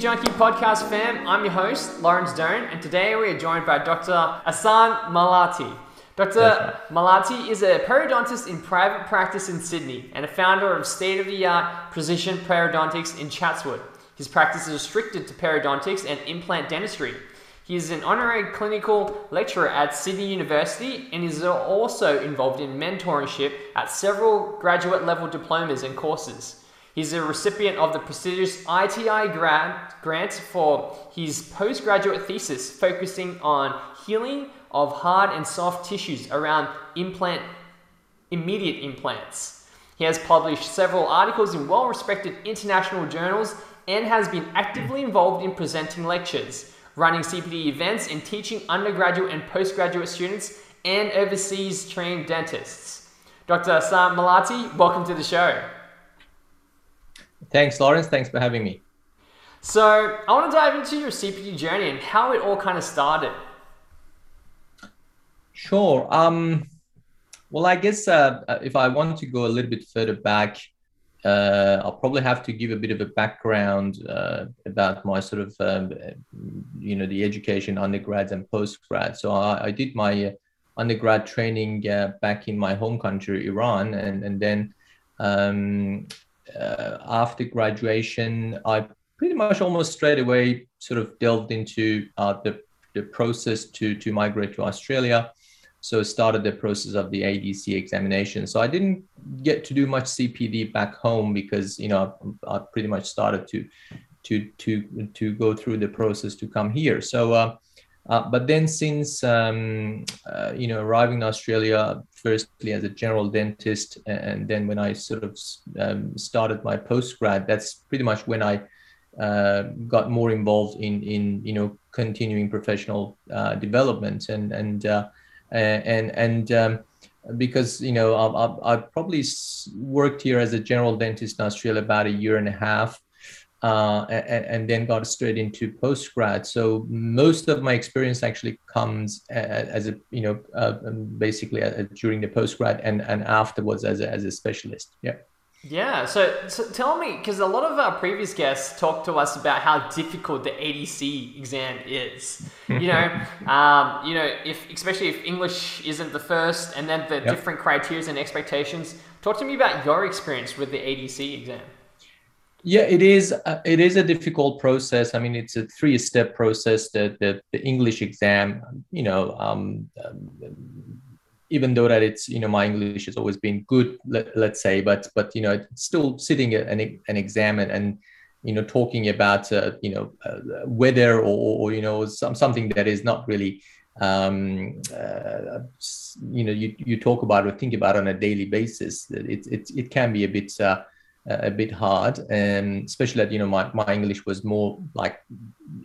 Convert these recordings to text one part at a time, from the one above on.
Junkie podcast fam. I'm your host, Lawrence Doan, and today we are joined by Dr. Asan Malati. Dr. Right. Malati is a periodontist in private practice in Sydney and a founder of state of the art precision periodontics in Chatswood. His practice is restricted to periodontics and implant dentistry. He is an honorary clinical lecturer at Sydney University and is also involved in mentorship at several graduate level diplomas and courses. He's a recipient of the prestigious ITI grant, grant for his postgraduate thesis focusing on healing of hard and soft tissues around implant immediate implants. He has published several articles in well-respected international journals and has been actively involved in presenting lectures, running CPD events and teaching undergraduate and postgraduate students and overseas trained dentists. Dr. Sam Malati, welcome to the show. Thanks, Lawrence. Thanks for having me. So, I want to dive into your CPD journey and how it all kind of started. Sure. Um, well, I guess uh, uh, if I want to go a little bit further back, uh, I'll probably have to give a bit of a background uh, about my sort of, um, you know, the education undergrads and postgrad. So I, I did my uh, undergrad training uh, back in my home country, Iran, and and then um, uh, after graduation, I pretty much almost straight away sort of delved into uh, the, the process to, to migrate to Australia. So started the process of the ADC examination. So I didn't get to do much CPD back home because you know I, I pretty much started to to to to go through the process to come here. So uh, uh, but then since um, uh, you know arriving in Australia, firstly as a general dentist, and then when I sort of um, started my postgrad, that's pretty much when I uh, got more involved in in you know continuing professional uh, development. And and uh, and and um, because you know I, I, I probably worked here as a general dentist in Australia about a year and a half uh, and, and, then got straight into postgrad. So most of my experience actually comes as a, you know, uh, um, basically uh, during the postgrad and, and afterwards as a, as a specialist. Yeah. Yeah. So, so tell me, because a lot of our previous guests talked to us about how difficult the ADC exam is. You know, um, you know, if especially if English isn't the first, and then the yep. different criteria and expectations. Talk to me about your experience with the ADC exam. Yeah, it is. Uh, it is a difficult process. I mean, it's a three-step process. The the, the English exam, you know, um, um, even though that it's you know my English has always been good, let, us say, but but you know, still sitting an an exam and, and you know talking about uh, you know uh, weather or, or you know some something that is not really um, uh, you know you, you talk about or think about on a daily basis. It it, it can be a bit uh, a bit hard, and especially that you know my, my English was more like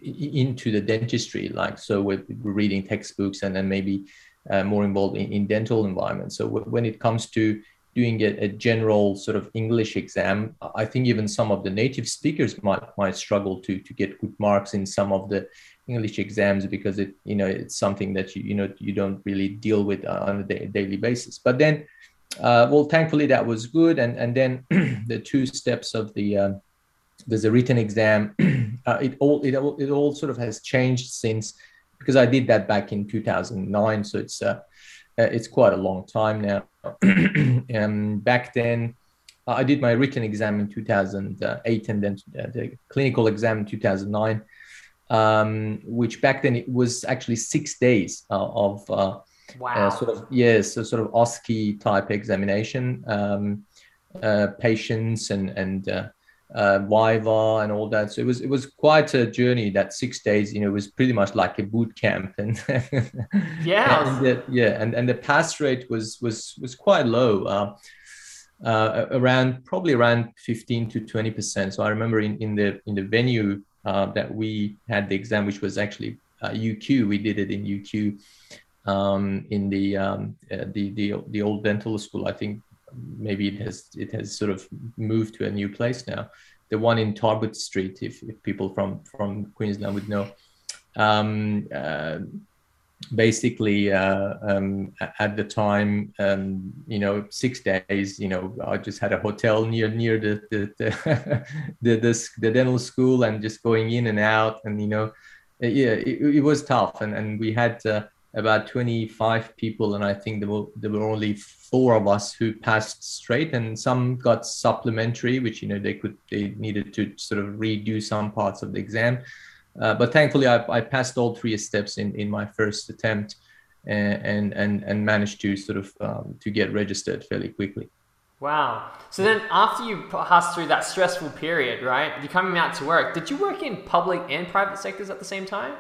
into the dentistry, like so we're, reading textbooks and then maybe uh, more involved in, in dental environments. So w- when it comes to doing a, a, general sort of English exam, I think even some of the native speakers might might struggle to to get good marks in some of the English exams because it you know it's something that you you know you don't really deal with on a daily basis. But then uh, well, thankfully that was good. And and then the two steps of the um, there's a written exam. uh, it all it, it all sort of has changed since because I did that back in 2009. So it's uh, uh, it's quite a long time now. um, back then, I did my written exam in 2008 and then uh, the clinical exam in 2009, um, which back then it was actually six days uh, of uh, Wow. Uh, sort of yes, so sort of OSCE type examination, um, uh, patients and and uh, uh, Viva and all that. So it was it was quite a journey. That six days, you know, was pretty much like a boot camp. And yeah, and the, yeah, and and the pass rate was was was quite low. Uh, uh, around probably around 15 to 20 percent. So I remember in, in the in the venue uh, that we had the exam, which was actually uh, UQ. We did it in UQ um, in the, um, uh, the the the old dental school. I think maybe it has it has sort of moved to a new place now. The one in Turbot Street, if, if people from from Queensland would know. Um, uh, basically uh, um, at the time um, you know six days you know i just had a hotel near near the the the, the, the, the dental school and just going in and out and you know yeah it, it was tough and and we had uh, about 25 people and i think there were there were only four of us who passed straight and some got supplementary which you know they could they needed to sort of redo some parts of the exam uh, but thankfully, I, I, passed all three steps in, in my first attempt, and and and managed to sort of um, to get registered fairly quickly. Wow. So then, after you passed through that stressful period, right? You're coming out to work. Did you work in public and private sectors at the same time?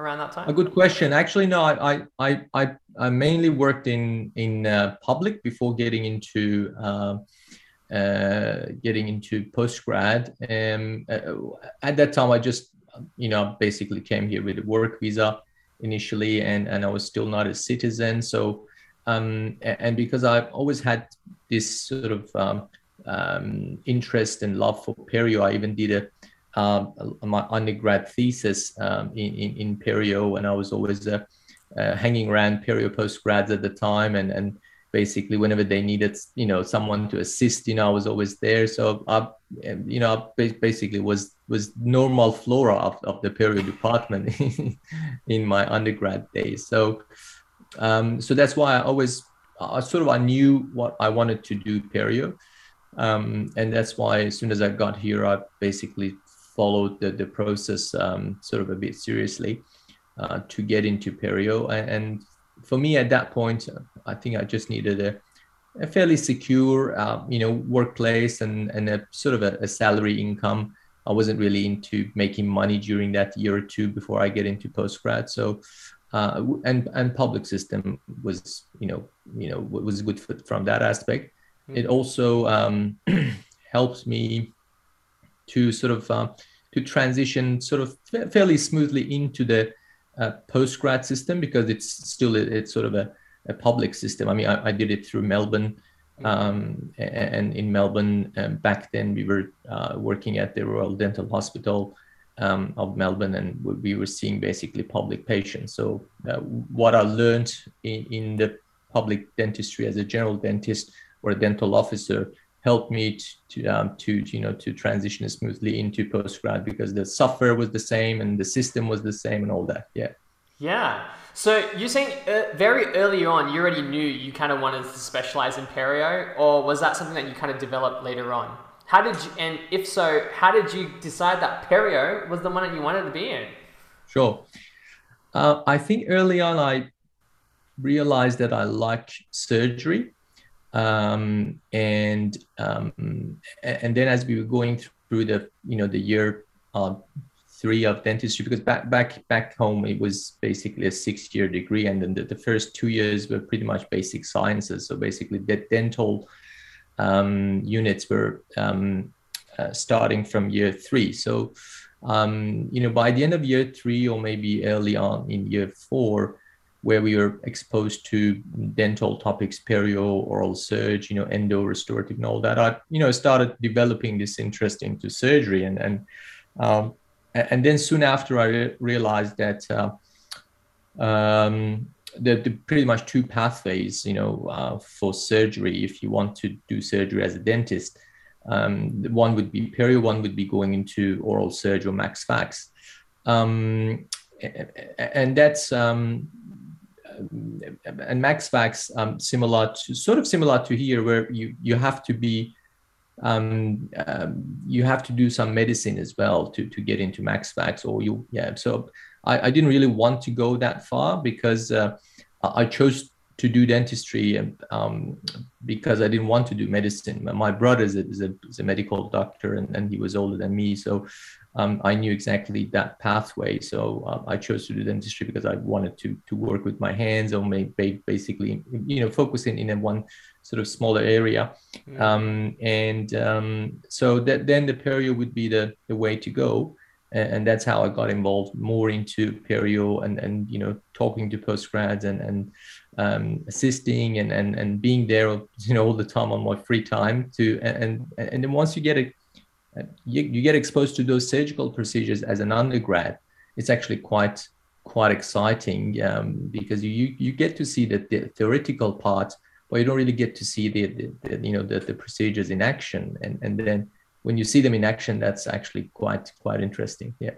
Around that time? A good question. Actually, no. I I I, I mainly worked in in uh, public before getting into. Uh, uh, getting into postgrad. Um, uh, at that time, I just you know, basically came here with a work visa initially, and and I was still not a citizen. So, um, and because I've always had this sort of um, um, interest and love for Perio, I even did a um, my undergrad thesis um, in, in, in Perio, and I was always uh, uh, hanging around Perio postgrads at the time, and and basically whenever they needed you know someone to assist you know i was always there. So i you know basically was was normal flora of, of the Perio department in my undergrad days. So um, so that's why i always I sort of i knew what i wanted to do Perio. Um, and that's why as soon as i got here i basically followed the, the process um, sort of a bit seriously uh, to get into Perio and, for me at that point, I think I just needed a, a fairly secure, uh, you know, workplace and, and a sort of a, a, salary income. I wasn't really into making money during that year or two before I get into postgrad. So, uh, and and public system was, you know, you know, was good for, from that aspect. Mm-hmm. It also um, helped me to sort of uh, to transition sort of fairly smoothly into the uh, postgrad system because it's still it's sort of a, a public system. I mean, I, I did it through Melbourne, um, and in Melbourne um, back then we were uh, working at the Royal Dental Hospital um, of Melbourne, and we were seeing basically public patients. So uh, what I learned in, in the public dentistry as a general dentist or a dental officer helped me to, to, um, to you know to transition smoothly into postgrad because the software was the same and the system was the same and all that yeah. Yeah. So you're saying uh, very early on you already knew you kind of wanted to specialize in perio or was that something that you kind of developed later on? How did you and if so how did you decide that perio was the one that you wanted to be in? Sure. Uh, i think early on i realized that i like surgery um, and um, and then as we were going through the you know the year uh, three of dentistry because back back back home it was basically a six year degree and then the, the first two years were pretty much basic sciences. So basically the dental um, units were um, uh, starting from year three. So um, you know by the end of year three or maybe early on in year four where we were exposed to dental topics, perio, oral surge, you know, endo, restorative, and all that. I, you know, started developing this interest into surgery, and and um, and then soon after, I re- realized that uh, um, the, the, pretty much two pathways, you know, uh, for surgery. If you want to do surgery as a dentist, um, one would be perio, one would be going into oral surge or max fax. Um, and that's um, and MaxFax um, similar to sort of similar to here, where you you have to be um, um, you have to do some medicine as well to to get into MaxFax, or you yeah. So I, I didn't really want to go that far because uh, I chose to do dentistry um, because I didn't want to do medicine. My brother is a, is a, is a medical doctor and, and he was older than me. So um, I knew exactly that pathway. So uh, I chose to do dentistry because I wanted to to work with my hands or maybe basically, you know, focusing in a one sort of smaller area. Mm. Um, and um, so that then the perio would be the, the way to go. and, and that's how I got involved more into perio and and you know talking to postgrads and and um, assisting and, and and being there you know all the time on my free time to and and then once you get it you, you get exposed to those surgical procedures as an undergrad it's actually quite quite exciting um, because you you get to see the, the theoretical part but you don't really get to see the, the, the you know the, the procedures in action. And and then when you see them in action that's actually quite quite interesting. Yeah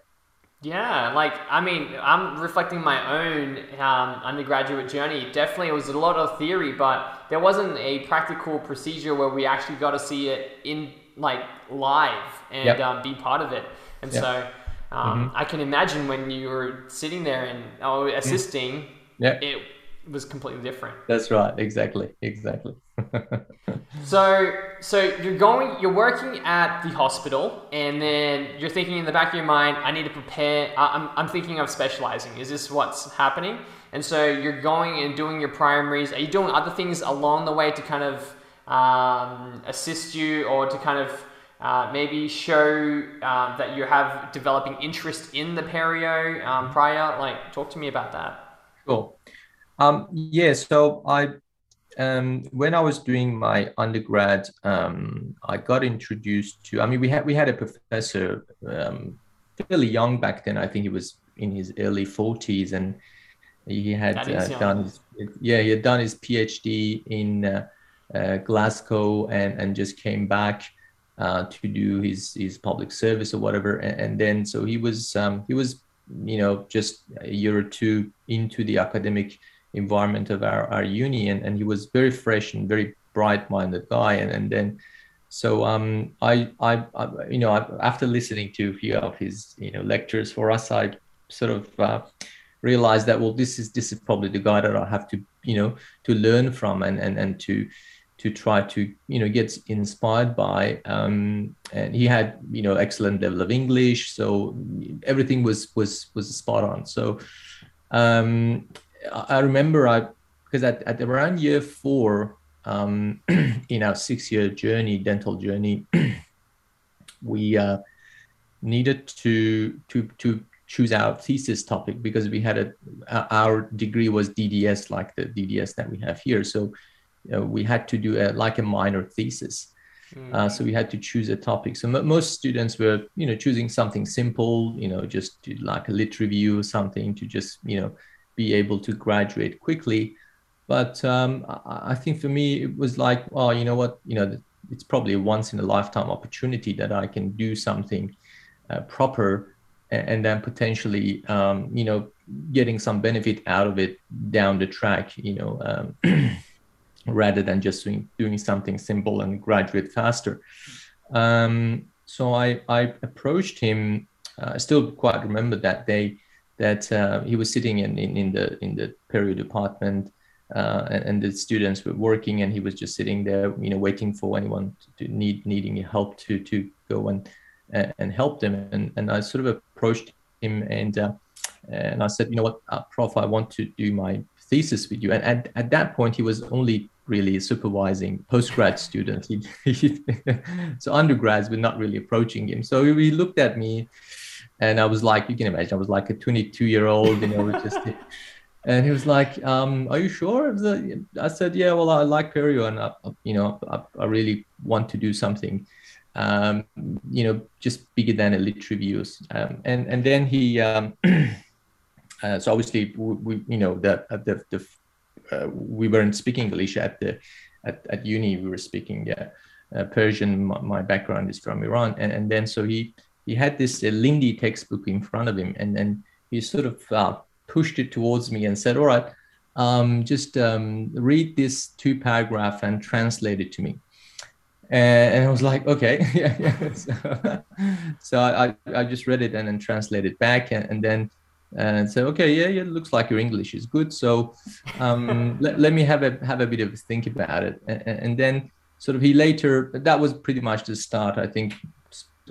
yeah, like I mean, I'm reflecting my own um, undergraduate journey. Definitely, it was a lot of theory, but there wasn't a practical procedure where we actually got to see it in like live and yep. um, be part of it. And yep. so, um, mm-hmm. I can imagine when you were sitting there and oh, assisting, yeah, it was completely different. That's right. Exactly. Exactly. so, so you're going, you're working at the hospital, and then you're thinking in the back of your mind, I need to prepare. I'm, I'm thinking of specializing. Is this what's happening? And so you're going and doing your primaries. Are you doing other things along the way to kind of um, assist you, or to kind of uh, maybe show uh, that you have developing interest in the perio um, prior? Like, talk to me about that. Cool. Um, yeah, so I um, when I was doing my undergrad, um, I got introduced to. I mean, we had we had a professor um, fairly young back then. I think he was in his early forties, and he had uh, done his, yeah he had done his PhD in uh, uh, Glasgow and and just came back uh, to do his his public service or whatever. And, and then so he was um, he was you know just a year or two into the academic environment of our, our uni and, and he was very fresh and very bright minded guy and, and then so um, I, I, I, you know after listening to a few of his you know lectures for us I sort of uh, realized that well this is this is probably the guy that I have to you know to learn from and and, and to to try to you know get inspired by um, and he had you know excellent level of English so everything was was was spot on. So um, I remember I because at, at around year four um, in our six year journey, dental journey, we uh, needed to to to choose our thesis topic because we had a our degree was DDS like the DDS that we have here, so you know, we had to do a, like a minor thesis. Mm. Uh, so we had to choose a topic. So m- most students were, you know, choosing something simple, you know, just like a lit review or something to just, you know, be able to graduate quickly. But um, I think for me, it was like, oh, you know what, you know, it's probably a once in a lifetime opportunity that I can do something uh, proper and, and, then potentially, um, you know, getting some benefit out of it down the track, you know, um, rather than just doing, doing something simple and graduate faster. Um, so I, I approached him. Uh, I still quite remember that day that uh, he was sitting in, in, in, the in the perio department uh, and, and, the students were working and he was just sitting there you know waiting for anyone to, to need needing help to to go and and help them. And, and I sort of approached him and uh, and I said you know what uh, prof I want to do my thesis with you. And at, at that point he was only really supervising postgrad students he, he, so undergrads were not really approaching him. So he looked at me and I was like, you can imagine, I was like a 22 year old, you know, just. and he was like, um, "Are you sure?" I said, "Yeah, well, I like perio, and I, you know, I, I, really want to do something, um, you know, just bigger than elite reviews." Um, and and then he, um, uh, so obviously, we, we, you know, the the, the uh, we weren't speaking English at the at, at uni. We were speaking yeah, uh, Persian. My, my, background is from Iran, and and then so he he had this uh, Lindhe textbook in front of him, and then he sort of uh, pushed it towards me and said, "All right, um, just um, read this two paragraph and translate it to me." And, and I was like, "Okay, yeah, yeah." So, so I, I just read it and then translated back, and, and then and said, "Okay, yeah, yeah, it looks like your English is good. So um, let, let me have a have a bit of a think about it." And, and then sort of he later that was pretty much the start. I think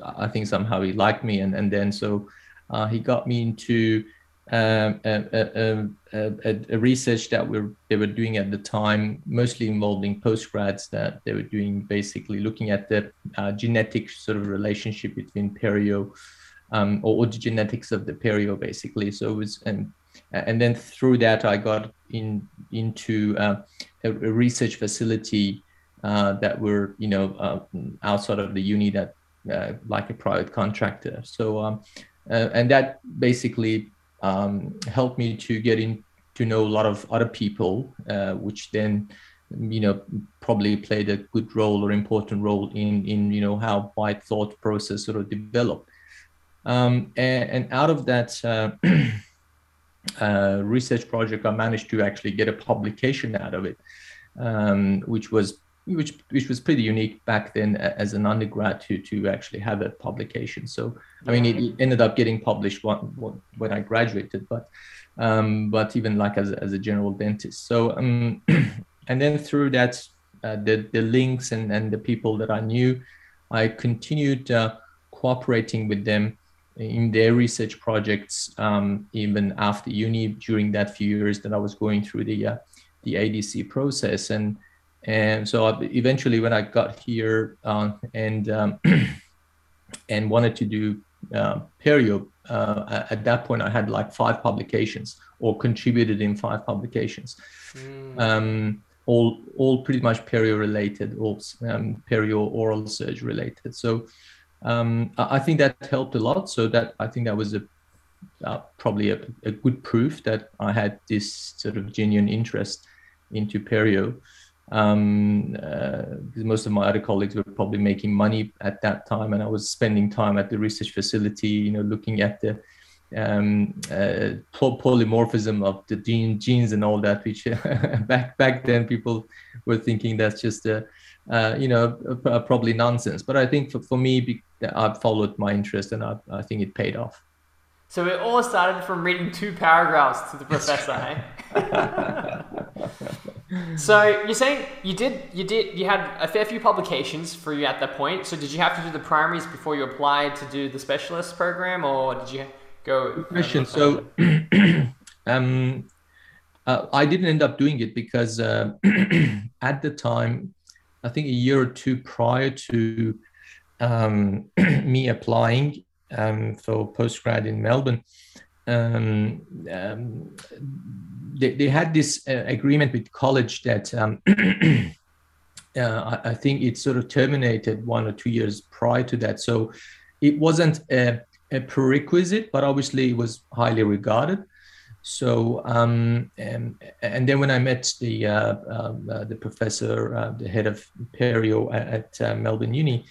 I think somehow he liked me, and and then so uh, he got me into um, a, a, a, a, research that we they were doing at the time, mostly involving postgrads that they were doing, basically looking at the uh, genetic sort of relationship between perio um, or, the genetics of the perio, basically. So it was, and and then through that, I got in into uh, a, a, research facility uh, that were, you know, uh, outside of the uni that uh, like a private contractor. So, um, uh, and that basically um, helped me to get in to know a lot of other people, uh, which then you know probably played a good role or important role in in you know how my thought process sort of developed um, and, and, out of that uh, uh, research project i managed to actually get a publication out of it um, which was which which was pretty unique back then as an undergrad to to actually have a publication so i mean it ended up getting published when, when i graduated but um, but even like as, as a general dentist. So, um, and then through that, uh, the, the links and, and the people that I knew, I continued uh, cooperating with them in their research projects, um, even after uni during that few years that I was going through the, uh, the ADC process. And, and so I, eventually when I got here uh, and, um, and wanted to do uh, perio uh, at that point, I had like five publications or contributed in five publications, mm. um, all all pretty much perio related, or um, perio oral surge related. So um, I think that helped a lot. So that I think that was a uh, probably a, a, good proof that I had this sort of genuine interest into perio um, uh, most of my other colleagues were probably making money at that time, and I was spending time at the research facility, you know, looking at the um, uh, polymorphism of the gene, genes and all that. Which back back then people were thinking that's just a, uh, you know, probably nonsense. But I think for, for me, I followed my interest, and I, I think it paid off. So it all started from reading two paragraphs to the professor, eh? so you're saying you did you did you had a fair few publications for you at that point. So did you have to do the primaries before you applied to do the specialist program, or did you go? Good question. So um, uh, I didn't end up doing it because uh, at the time, I think a year or two prior to um, me applying, um, for postgrad in Melbourne, um, um, they, they had this uh, agreement with college that um, uh, I, think it sort of terminated one or two years prior to that. So it wasn't a, a prerequisite, but obviously it was highly regarded. So um, and, and then when I met the uh, um, uh, the professor, uh, the head of Perio at, at uh, Melbourne Uni,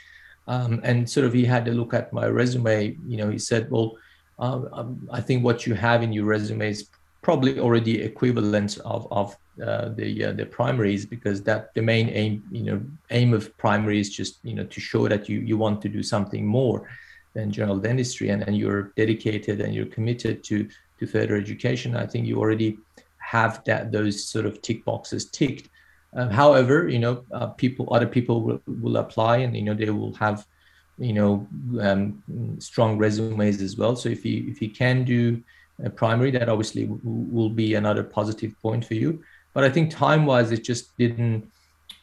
um, and sort of he had to look at my resume. You know, he said, "Well, um, I think what you have in your resume is probably already equivalent of of uh, the uh, the primaries because that the main aim, you know, aim of primary is just you know to show that you you want to do something more than general dentistry and, and you're dedicated and you're committed to to further education. I think you already have that those sort of tick boxes ticked uh, however, you know, uh, people, other people will, will apply, and you know they will have, you know, um, strong resumes as well. So if you if you can do a primary, that obviously w- will be another positive point for you. But I think time-wise, it just didn't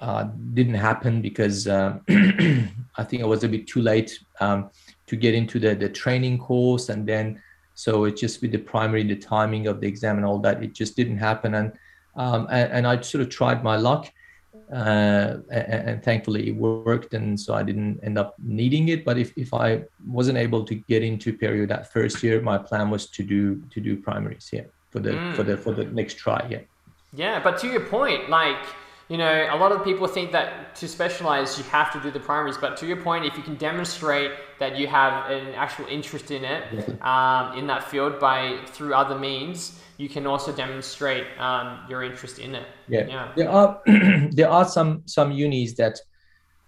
uh, didn't happen because uh, I think I was a bit too late um, to get into the the training course, and then so it just with the primary, the timing of the exam and all that, it just didn't happen, and um, and, and, I sort of tried my luck, uh, and, and, thankfully it worked, and so I didn't end up needing it. But if, if I wasn't able to get into perio that first year, my plan was to do to do primaries, yeah, for the mm. for the for the next try, yeah. Yeah, but to your point, like you know, a lot of people think that to specialize you have to do the primaries, but to your point, if you can demonstrate that you have an actual interest in it, um, in that field by through other means, you can also demonstrate um, your interest in it. Yeah, yeah. there are there are some some unis that,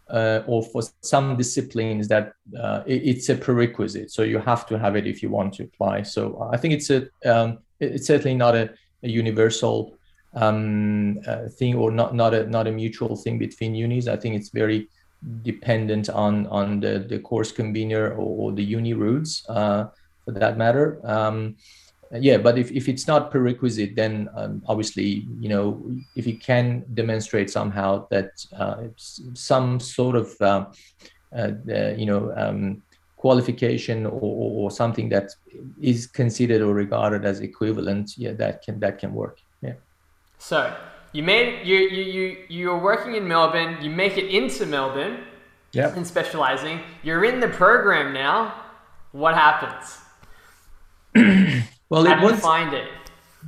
uh, or for some disciplines that uh, it, it's a prerequisite, so you have to have it if you want to apply. So I think it's a um, it's certainly not a, a universal um, uh, thing or not not a not a mutual thing between unis. I think it's very dependent on on the, the course convener or, or the uni routes uh, for that matter. Um, yeah but if, if it's not prerequisite then um, obviously you know if you can demonstrate somehow that uh, some sort of uh, uh, you know um, qualification or, or, something that is considered or regarded as equivalent, yeah, that can that can work. So you made you you you you're working in Melbourne. You make it into Melbourne. Yeah. And specializing. You're in the program now. What happens? well, How it was find it.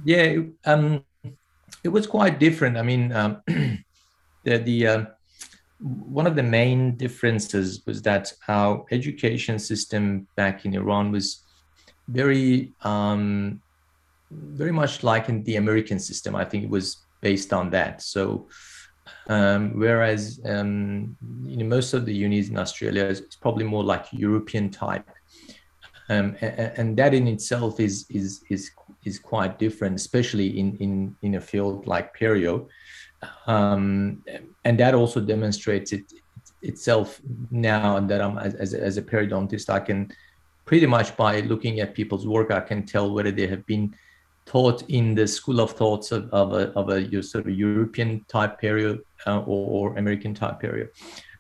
Yeah. Um, it was quite different. I mean, um, the the uh, one of the main differences was that our education system back in Iran was very um, very much like in the American system. I think it was based on that. So um, whereas um, you know most of the unis in Australia is probably more like European type, um, and, and, that in itself is is is is quite different, especially in in in a field like perio um, and that also demonstrates it, itself now that I'm as, as a periodontist, I can pretty much by looking at people's work, I can tell whether they have been taught in the school of thoughts of, of a, of a sort of European type perio uh, or, or, American type perio.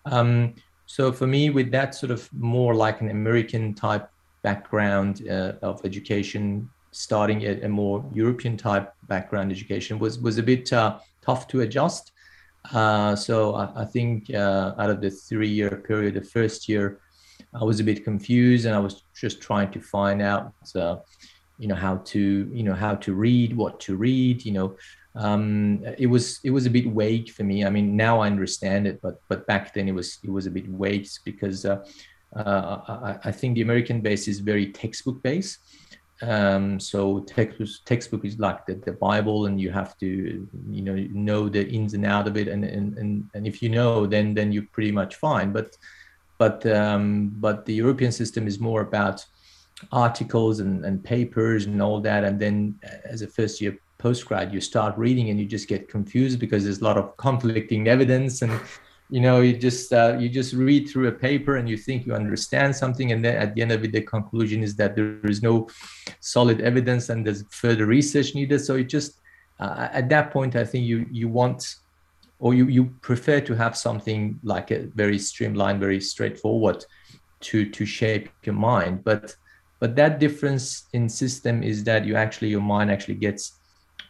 Um, so for me, with that sort of more like an American type background uh, of education, starting at a more European type background education was was a bit uh, tough to adjust. Uh, so I, I think uh, out of the three-year period, the first year, I was a bit confused, and I was just trying to find out, uh, you know, how to, you know, how to read, what to read. You know, um, it was it was a bit vague for me. I mean, now I understand it, but but back then it was it was a bit vague because uh, uh, I, I think the American base is very textbook based. Um, so textbook textbook is like the, the Bible, and you have to you know know the ins and out of it, and and and, and if you know, then then you're pretty much fine. But but um, but the European system is more about articles and, and papers and all that, and then as a first year postgrad, you start reading and you just get confused because there's a lot of conflicting evidence. And you know you just uh, you just read through a paper and you think you understand something. And then at the end of it the conclusion is that there is no solid evidence and there's further research needed. So it just uh, at that point i think you you want or you you prefer to have something like a very streamlined very straightforward to to shape your mind. But but that difference in system is that you actually your mind actually gets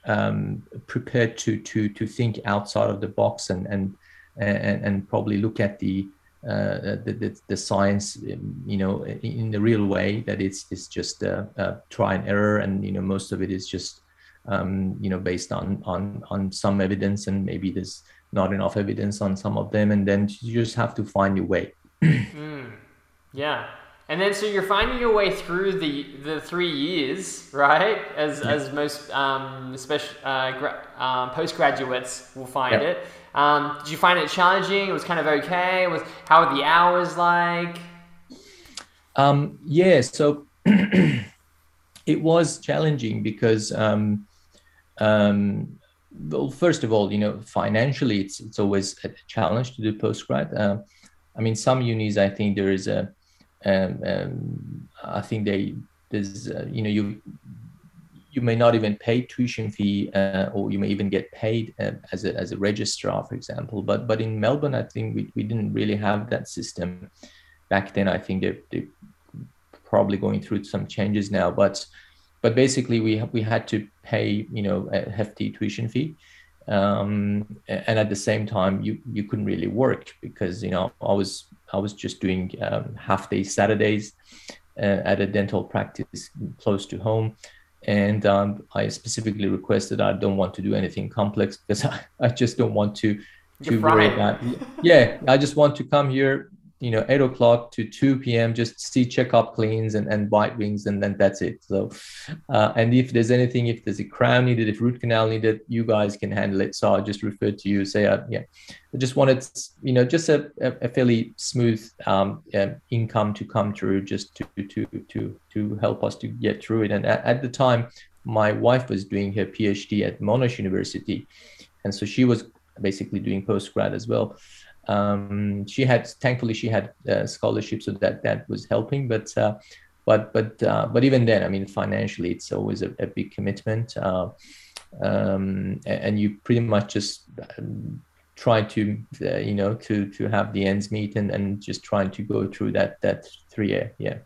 um, prepared to to to think outside of the box and and and, and probably look at the, uh, the, the, the science, um, you know, in the real way that it's it's just a, a try and error, and you know most of it is just um, you know based on on on some evidence, and maybe there's not enough evidence on some of them, and then you just have to find your way. mm, yeah. And then, so you're finding your way through the, the three years, right? As, yeah. as most um, special, uh, gra- um, postgraduates will find yeah. it. Um, did you find it challenging? It was kind of okay. Was how were the hours like? Um, yeah, so it was challenging because, um, um, well, first of all, you know, financially, it's it's always a challenge to do postgrad. Uh, I mean, some unis, I think there is a, um, um, I think they there's uh, you know you you may not even pay tuition fee, uh, or you may even get paid uh, as a as a registrar, for example. But but in Melbourne, I think we, we didn't really have that system back then. I think they're, they're probably going through some changes now, but but basically we we had to pay you know a hefty tuition fee. Um, and at the same time, you you couldn't really work because you know I was I was just doing um, half day Saturdays uh, at a dental practice close to home and um, I specifically requested I don't want to do anything complex because I, I just don't want to to worry about. Yeah, I just want to come here, you know, eight o'clock to two p.m. Just see checkup cleans and and bite wings, and then that's it. So, uh, and if there's anything, if there's a crown needed, if root canal needed, you guys can handle it. So I just refer to you, say, uh, yeah, I just wanted, you know, just a, a, fairly smooth um, uh, income to come through, just to to to to help us to get through it. And at, at the time, my wife was doing her PhD at Monash University, and so she was basically doing postgrad as well um, she had thankfully she had uh, scholarship so that that was helping but uh, but but uh, but even then i mean financially it's always a, a big commitment uh, um, and you pretty much just try to uh, you know to to have the ends meet and and just trying to go through that that three year yeah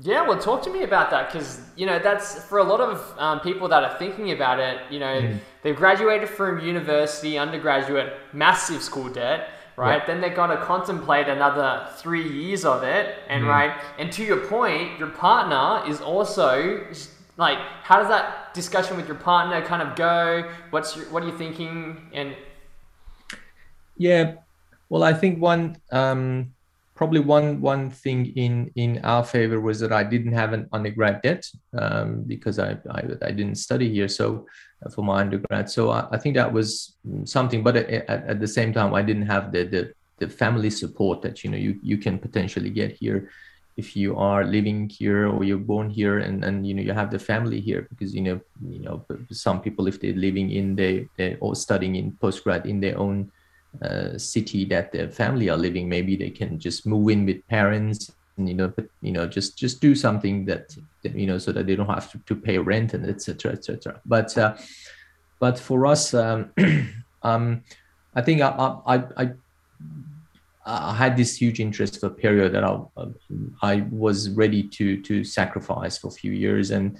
yeah, well, talk to me about that because you know that's for a lot of um, people that are thinking about it. You know, mm. they've graduated from university, undergraduate, massive school debt, right? Yeah. Then they've got to contemplate another three years of it, and mm. right. And to your point, your partner is also like, how does that discussion with your partner kind of go? What's your, what are you thinking? And yeah, well, I think one. Um, probably one one thing in in our favor was that I didn't have an undergrad debt um, because I, I, I didn't study here so Uh, for my undergrad. So I, I think that was mm, something but uh, at, at, the same time I didn't have the, the the family support that you know you you can potentially get here if you are living here or you're born here and and you know you have the family here because you know you know some people if they're living in the, the or studying in postgrad in their own uh, city that their family are living maybe they can just move in with parents you know but you know just just do something that, you know so that they don't have to, to pay rent and etc etc but uh, but for us um, um i think I, I i i had this huge interest for a period that I, I was ready to to sacrifice for a few years and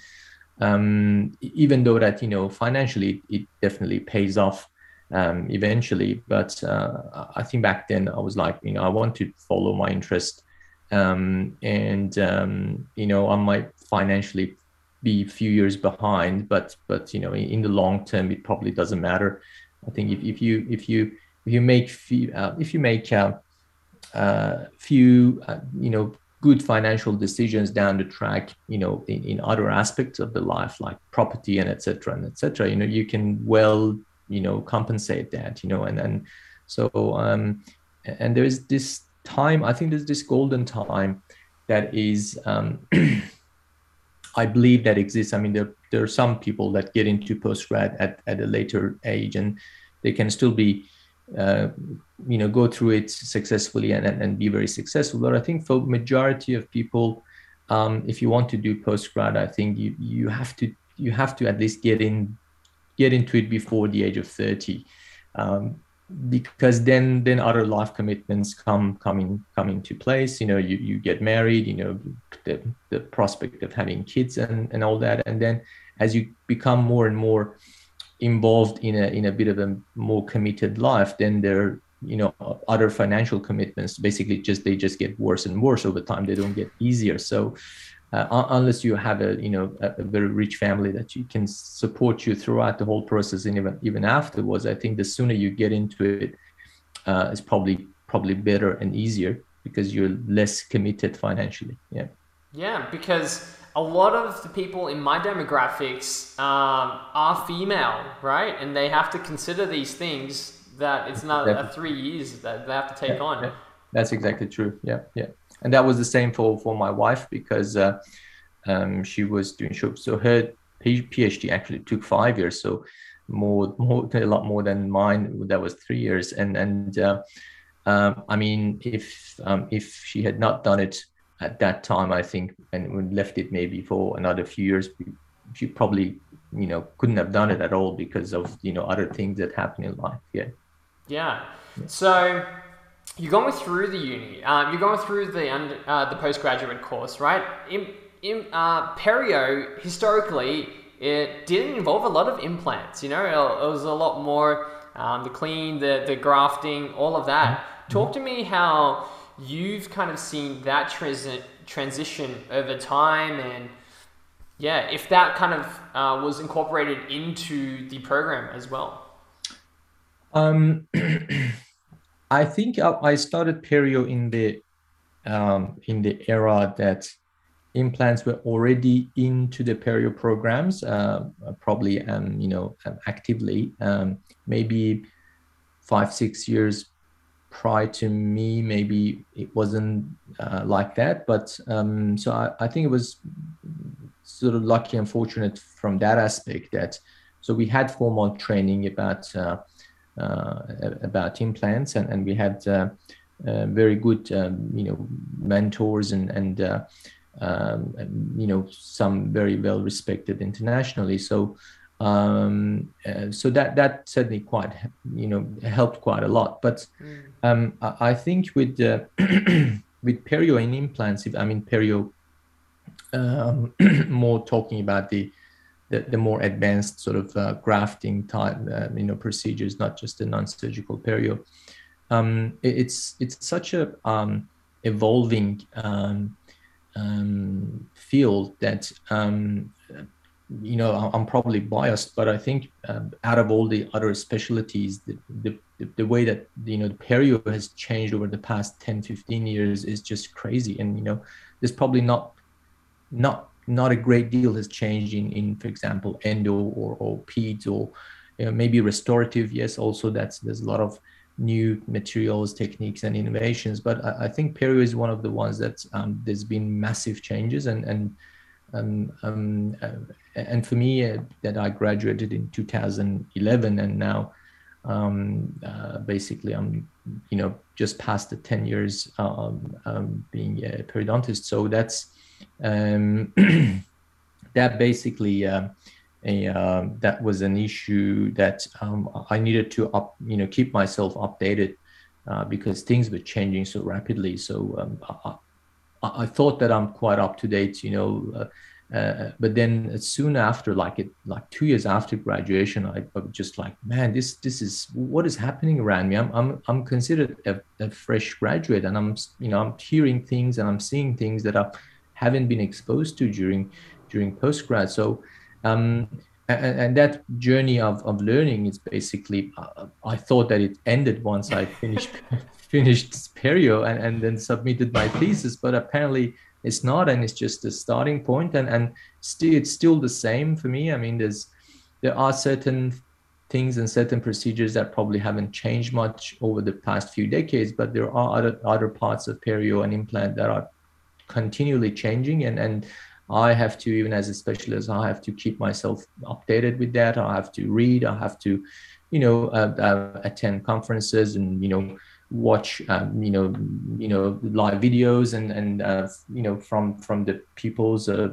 um, even though that you know financially it definitely pays off um, eventually. But uh, I think back then I was like, you know, I want to follow my interest, um, and um, you know, I might financially be a few years behind, but but you know, in, in the long term, it probably doesn't matter. I think if, if you if you if you make few, uh, if you make uh, uh, few uh, you know good financial decisions down the track you know in, in other aspects of the life like property and etc and etc you know you can well you know compensate that you know and and so um and there is this time i think there's this golden time that is um i believe that exists. I mean there, there are some people that get into postgrad at, at a later age and they can still be uh, you know go through it successfully and, and, and be very successful. But i think for majority of people um, if you want to do post grad i think you you have to you have to at least get in get into it before the age of 30 um, because then then other life commitments come in come into place. You know you, you get married you know the, the prospect of having kids and, and all that. And then as you become more and more involved in a in a bit of a more committed life then there you know other financial commitments basically just they just get worse and worse over time. They don't get easier. So uh, unless you have a you know a, a, very rich family that you can support you throughout the whole process and even even afterwards i think the sooner you get into it uh, is probably probably better and easier because you're less committed financially. Yeah. Yeah because a lot of the people in my demographics um, are female right? And they have to consider these things that it's not a three years that they have to take yeah, on. yeah. that's exactly true. Yeah yeah and that was the same for for my wife because uh, um, she was doing so her PhD actually took five years, so more more a lot more than mine. That was three years, and and uh, um, I mean if um, if she had not done it at that time, I think, and left it maybe for another few years, she probably you know couldn't have done it at all because of you know other things that happen in life. Yeah. Yeah. So you're going through the uni, um, you're going through the under, uh, the postgraduate course, right? In, in uh, perio, historically, it didn't involve a lot of implants. You know, it, it was a lot more um, the clean, the the grafting, all of that. Mm-hmm. Talk to me how you've kind of seen that transi- transition over time, and yeah, if that kind of uh, was incorporated into the program as well. Um. I think I started perio in the um, in the era that implants were already into the perio programs, uh, probably um, you know um, actively. Um, maybe five six years prior to me, maybe it wasn't uh, like that. But um, so I, I think it was sort of lucky and fortunate from that aspect that so we had formal training about. Uh, uh, about implants, and, and we had uh, uh, very good, um, you know, mentors and and um, you know some very well respected internationally. So Um, uh, so that that certainly quite you know helped quite a lot. But mm. um, I, I, think with uh, with perio and implants, if I mean perio, um, more talking about the, the, the more advanced sort of uh, grafting type uh, you know procedures, not just the non-surgical perio. Um, it, it's it's such a um, evolving um, um, field that um, you know I'm probably biased, but I think um, out of all the other specialties, the, the, the way that you know the perio has changed over the past 10, 15 years is just crazy. And you know, there's probably not not not a great deal has changed in in for example endo or or peds or you know, maybe restorative. Yes, also that's there's a lot of new materials, techniques, and innovations. But I, I think perio is one of the ones that um, there's been massive changes and and um, um, uh, and for me uh, that I graduated in 2011 and now um, uh, basically I'm you know just past the 10 years um, um, being a periodontist so that's um, that basically uh, a, uh, that was an issue that um, I needed to up, you know, keep myself updated uh, because things were changing so rapidly. So um, I, I, thought that I'm quite up to date, you know. Uh, uh but then soon after, like it, like two years after graduation, I, I was just like, man, this this is what is happening around me. I'm I'm I'm considered a, a fresh graduate, and I'm you know I'm hearing things and I'm seeing things that I haven't been exposed to during during postgrad. So um, and, and, that journey of, of learning is basically uh, i thought that it ended once i finished finished perio and, and then submitted my thesis but apparently it's not and it's just a starting point and and still it's still the same for me i mean there's there are certain things and certain procedures that probably haven't changed much over the past few decades but there are other other parts of perio and implant that are continually changing and and I have to, even as a specialist, I have to keep myself updated with that. I have to read. I have to, you know, uh, uh, attend conferences and you know watch um, you know you know live videos and and uh, you know from from the people's uh,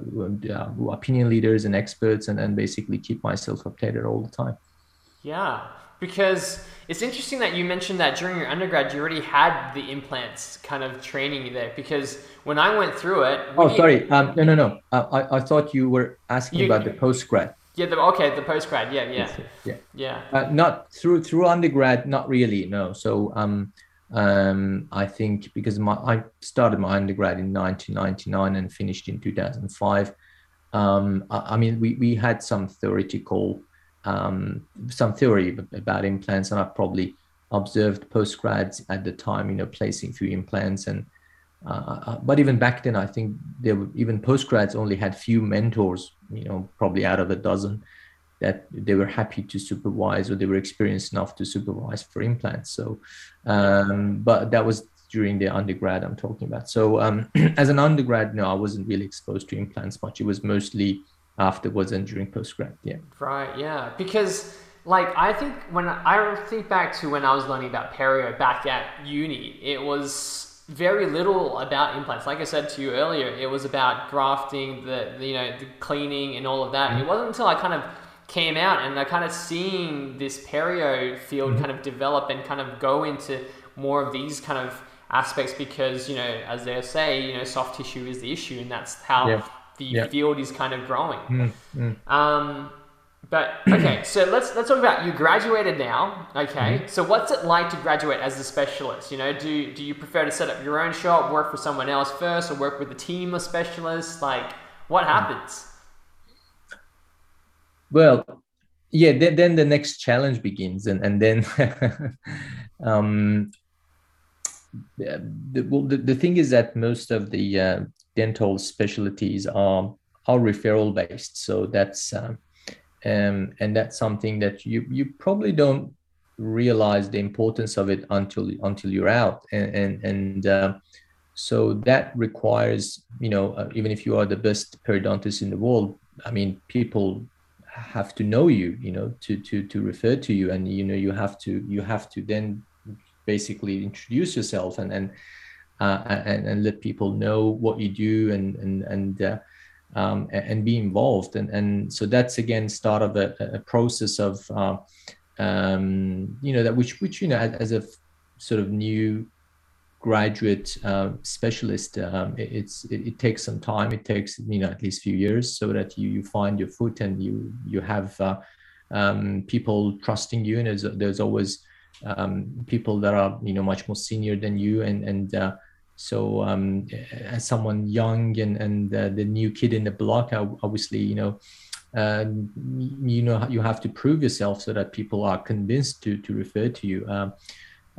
uh, opinion leaders and experts and and basically keep myself updated all the time. Yeah, because it's interesting that you mentioned that during your undergrad you already had the implants kind of training there because when I went through it. Oh, sorry. Um, no, no, no. Uh, I, I thought you were asking you, about the postgrad. Yeah. The, okay. The postgrad. Yeah. Yeah. Yeah. Yeah. Uh, not through through undergrad. Not really. No. So um, um, I think because my I started my undergrad in 1999 and finished in 2005. Um, I, I mean, we we had some theoretical um, some theory about implants, and I probably observed postgrads at the time, you know, placing few implants. And uh, uh, but even back then, I think there were even postgrads only had few mentors, you know, probably out of a dozen that they were happy to supervise or they were experienced enough to supervise for implants. So, um, but that was during the undergrad I'm talking about. So um, as an undergrad, no, I wasn't really exposed to implants much. It was mostly afterwards and during postgrad. Yeah. Right. Yeah. Because like I think when I think back to when I was learning about perio back at uni, it was very little about implants. Like I said to you earlier, it was about grafting, the, the you know the cleaning and all of that. Mm-hmm. It wasn't until I kind of came out and I kind of seeing this perio field mm-hmm. kind of develop and kind of go into more of these kind of aspects because you know as they say you know soft tissue is the issue and that's how yeah the yeah. field is kind of growing. Mm, mm. Um, but okay, so let's let's talk about you graduated now. Okay, mm-hmm. so what's it like to graduate as a specialist? You know, do do you prefer to set up your own shop, work for someone else first, or work with a team of specialists? Like, what mm. happens? Well, yeah, then, then the next challenge begins, and and then. um, the, well, the, the thing is that most of the uh, dental specialties are are referral based. So that's um, um, and that's something that you you probably don't realize the importance of it until until you're out and and, and uh, so that requires you know uh, even if you are the best periodontist in the world i mean people have to know you you know to to to refer to you and you know you have to you have to then basically introduce yourself and and uh, and, and let people know what you do and and and uh, um, and, be involved. And, and so that's again start of a, a process of, uh, um, you know, that which, which, you know, as, a sort of new graduate uh, specialist, um, it, it's, it, it, takes some time. It takes, you know, at least few years so that you, you find your foot and you, you have uh, um, people trusting you. And there's, there's always um, people that are, you know, much more senior than you and, and, uh, so um, as someone young and, and uh, the new kid in the block, obviously, you know, uh, you know, you have to prove yourself so that people are convinced to, to refer to you. Um,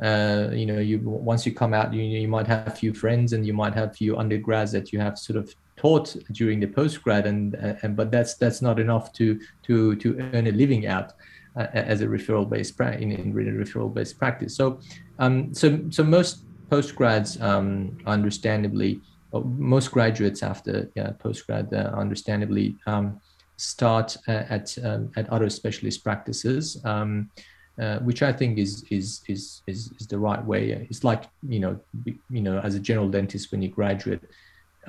uh, you know, you once you come out, you, you might have a few friends and you might have a few undergrads that you have sort of taught during the postgrad, and, and but that's that's not enough to to to earn a living out uh, as a referral based in, in referral based practice. So, um, so so most postgrads, um, understandably, most graduates after yeah, postgrad, uh, understandably, um, start uh, at um, at other specialist practices, um, uh, which I think is, is is is is the right way. It's like you know, you know, as a general dentist, when you graduate,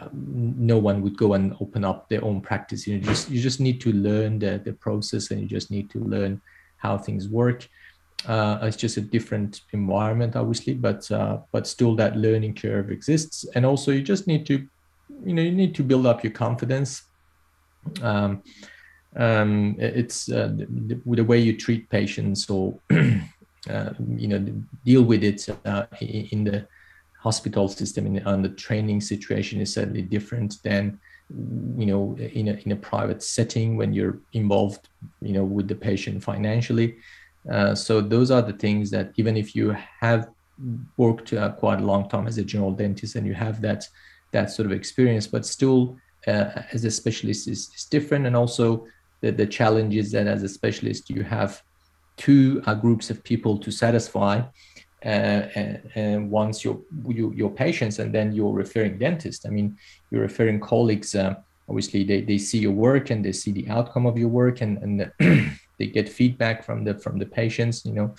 um, no one would go and open up their own practice. You know, just you just need to learn the the process, and you just need to learn how things work. Uh, it's just a different environment, obviously, but uh, but still that learning curve exists. And also, you just need to, you know, you need to build up your confidence. Um, um, it's uh, the, the, way you treat patients or uh, you know deal with it uh, in the hospital system in on the training situation is certainly different than you know in a, in a private setting when you're involved you know with the patient financially uh, so those are the things that even if you have worked uh, quite a long time as a general dentist and you have that that sort of experience, but still uh, as a specialist is, is different. And also the, the challenge is that as a specialist you have two uh, groups of people to satisfy. Uh, once your you, your patients and then your referring dentist. I mean, your referring colleagues obviously they, they see your work and they see the outcome of your work and, and they get feedback from the from the patients you know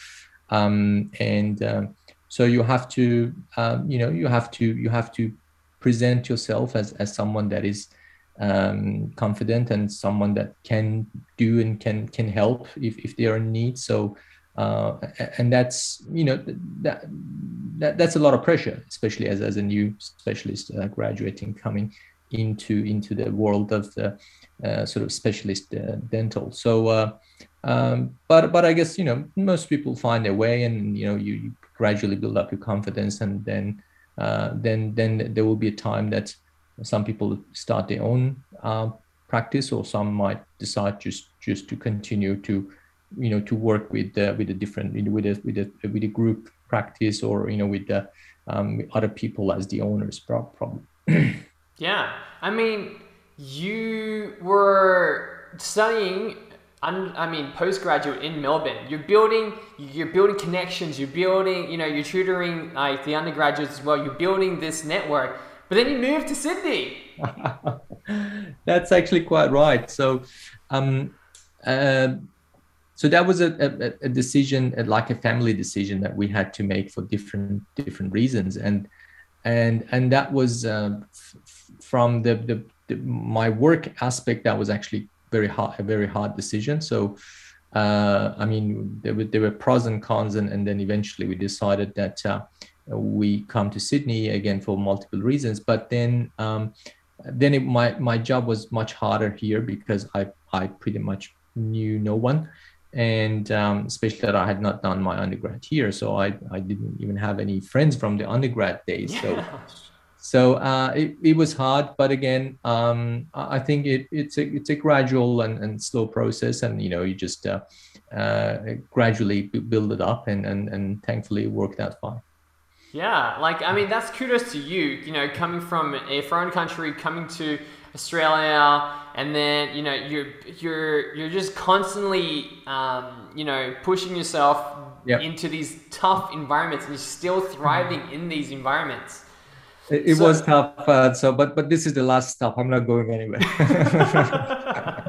um, and um, so you have to um, you know you have to you have to present yourself as, as someone that is um, confident and someone that can do and can can help if, if they are in need so uh, and that's you know that, that that's a lot of pressure especially as, as a new specialist uh, graduating coming into into the world of the uh, sort of specialist uh, dental. So uh, um, but but I guess you know most people find their way, and you know you, you gradually build up your confidence, and then then then there will be a time that some people start their own practice, or some might decide just just to continue to you know to work with uh, with a different with a with a with a group practice, or you know with the um, other people as the owners, probably. yeah, I mean, you were studying I mean, postgraduate in Melbourne, you're building, you're building connections, you're building, you know, you're tutoring like the undergraduates as well. You're building this network, but then you move to Sydney. That's actually quite right. So, um, uh, so that was a, a, a, decision, like a family decision that we had to make for different different reasons, and and and that was uh, f- from the, the, the my work aspect. That was actually very hard, a very hard decision. So, uh, I mean, there were, there were pros and cons, and, and then eventually we decided that uh, we come to Sydney again for multiple reasons. But then, um, then it, my my job was much harder here because I I pretty much knew no one, and um, especially that I had not done my undergrad here, so I I didn't even have any friends from the undergrad days. Yeah. So so uh, it, it was hard but again um, i think it, it's a it's a gradual and, and slow process and you know you just uh, uh, gradually build it up and, and and thankfully it worked out fine yeah like i mean that's kudos to you you know coming from a foreign country coming to australia and then you know you're you're you're just constantly um, you know pushing yourself yep. into these tough environments and you're still thriving in these environments it, so, was tough. Uh, so, but but this is the last stop. I'm not going anywhere.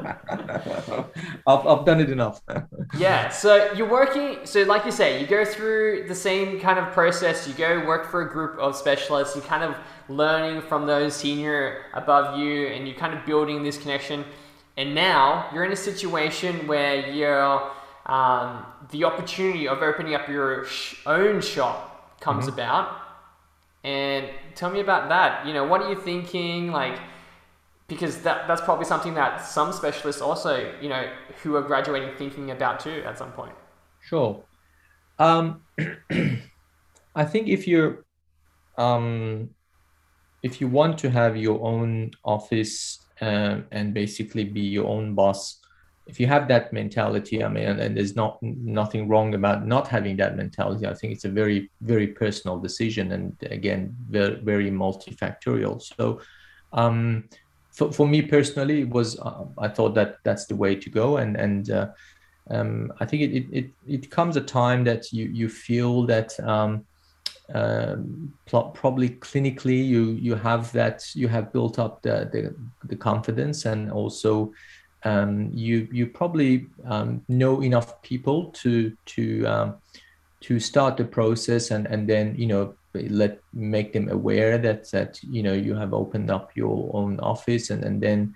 I've, I've done it enough. yeah. So you're working. So like you say, you go through the same kind of process. You go work for a group of specialists. You kind of learning from those senior above you, and you're kind of building this connection. And now you're in a situation where you're um, the opportunity of opening up your sh- own shop comes mm-hmm. about. And tell me about that. You know, what are you thinking? Like, because that, that's probably something that some specialists also, you know, who are graduating thinking about too at some point. Sure. Um, I think if you're, um, if you want to have your own office um, and basically be your own boss, if you have that mentality, I mean, and, and, there's not nothing wrong about not having that mentality. I think it's a very, very personal decision, and again, very, very multifactorial. So, um, for, for me personally, it was uh, I thought that that's the way to go, and and uh, um, I think it, it it comes a time that you you feel that um, uh, probably clinically you you have that you have built up the the, the confidence and also um, you you probably um, know enough people to to um, to start the process and and then you know let make them aware that that you know you have opened up your own office and and then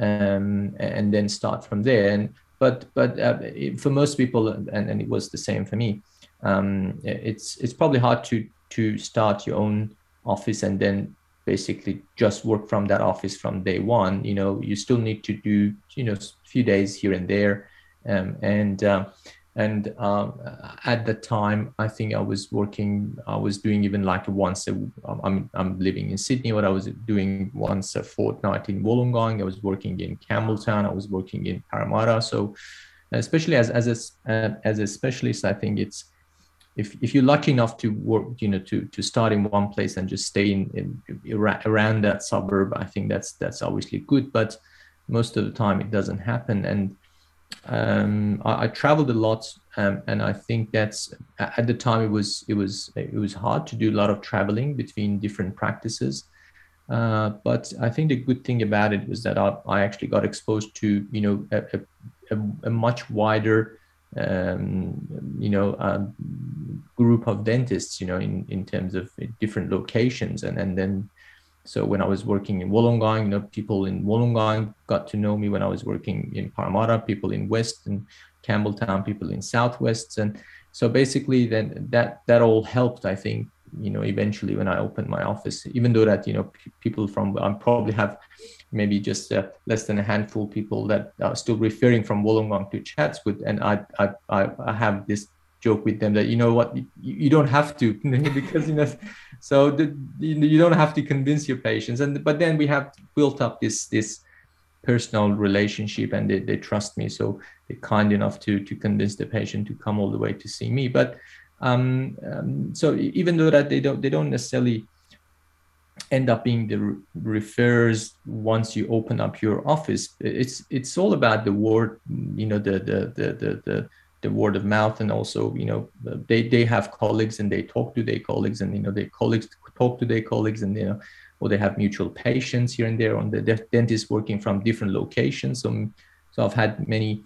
um, and then start from there. And but but uh, for most people and, and it was the same for me um, it's it's probably hard to to start your own office and then basically just work from that office from day one. You know you still need to do you know a few days here and there um, and uh, and um, at the time i think i was working i was doing even like once a, i'm i'm living in sydney what i was doing once a fortnight in wollongong i was working in campbelltown i was working in parramatta so especially as as a as a specialist i think it's if, if you're lucky enough to work, you know, to, to start in one place and just stay in, in around that suburb, I think that's that's obviously good. But most of the time, it doesn't happen. And um, I, I, traveled a lot, um, and I think that's at the time it was it was it was hard to do a lot of traveling between different practices. Uh, but I think the good thing about it was that I, I actually got exposed to you know a, a, a much wider um, you know group of dentists you know in in terms of different locations and and then so when I was working in Wollongong, you know, people in Wollongong got to know me when I was working in Parramatta, people in West and Campbelltown, people in Southwest. And so basically then that that all helped, I think, you know, eventually when I opened my office, even though that, you know, p- people from I probably have maybe just uh, less than a handful people that are still referring from Wollongong to Chatswood. And I, I, I have this joke with them that, you know what, you, you don't have to, because, you know, so the, you don't have to convince your patients. And, but then we have built up this, this personal relationship and they, they trust me. So they're kind enough to, to convince the patient to come all the way to see me. But um, um, so even though that they don't, they don't necessarily, end up being the refers once you open up your office it's it's all about the word you know the the the the, the, the word of mouth and also you know they they have colleagues and they talk to their colleagues and you know their colleagues talk to their colleagues and you know or they have mutual patients here and there on the dentist working from different locations so, so i've had many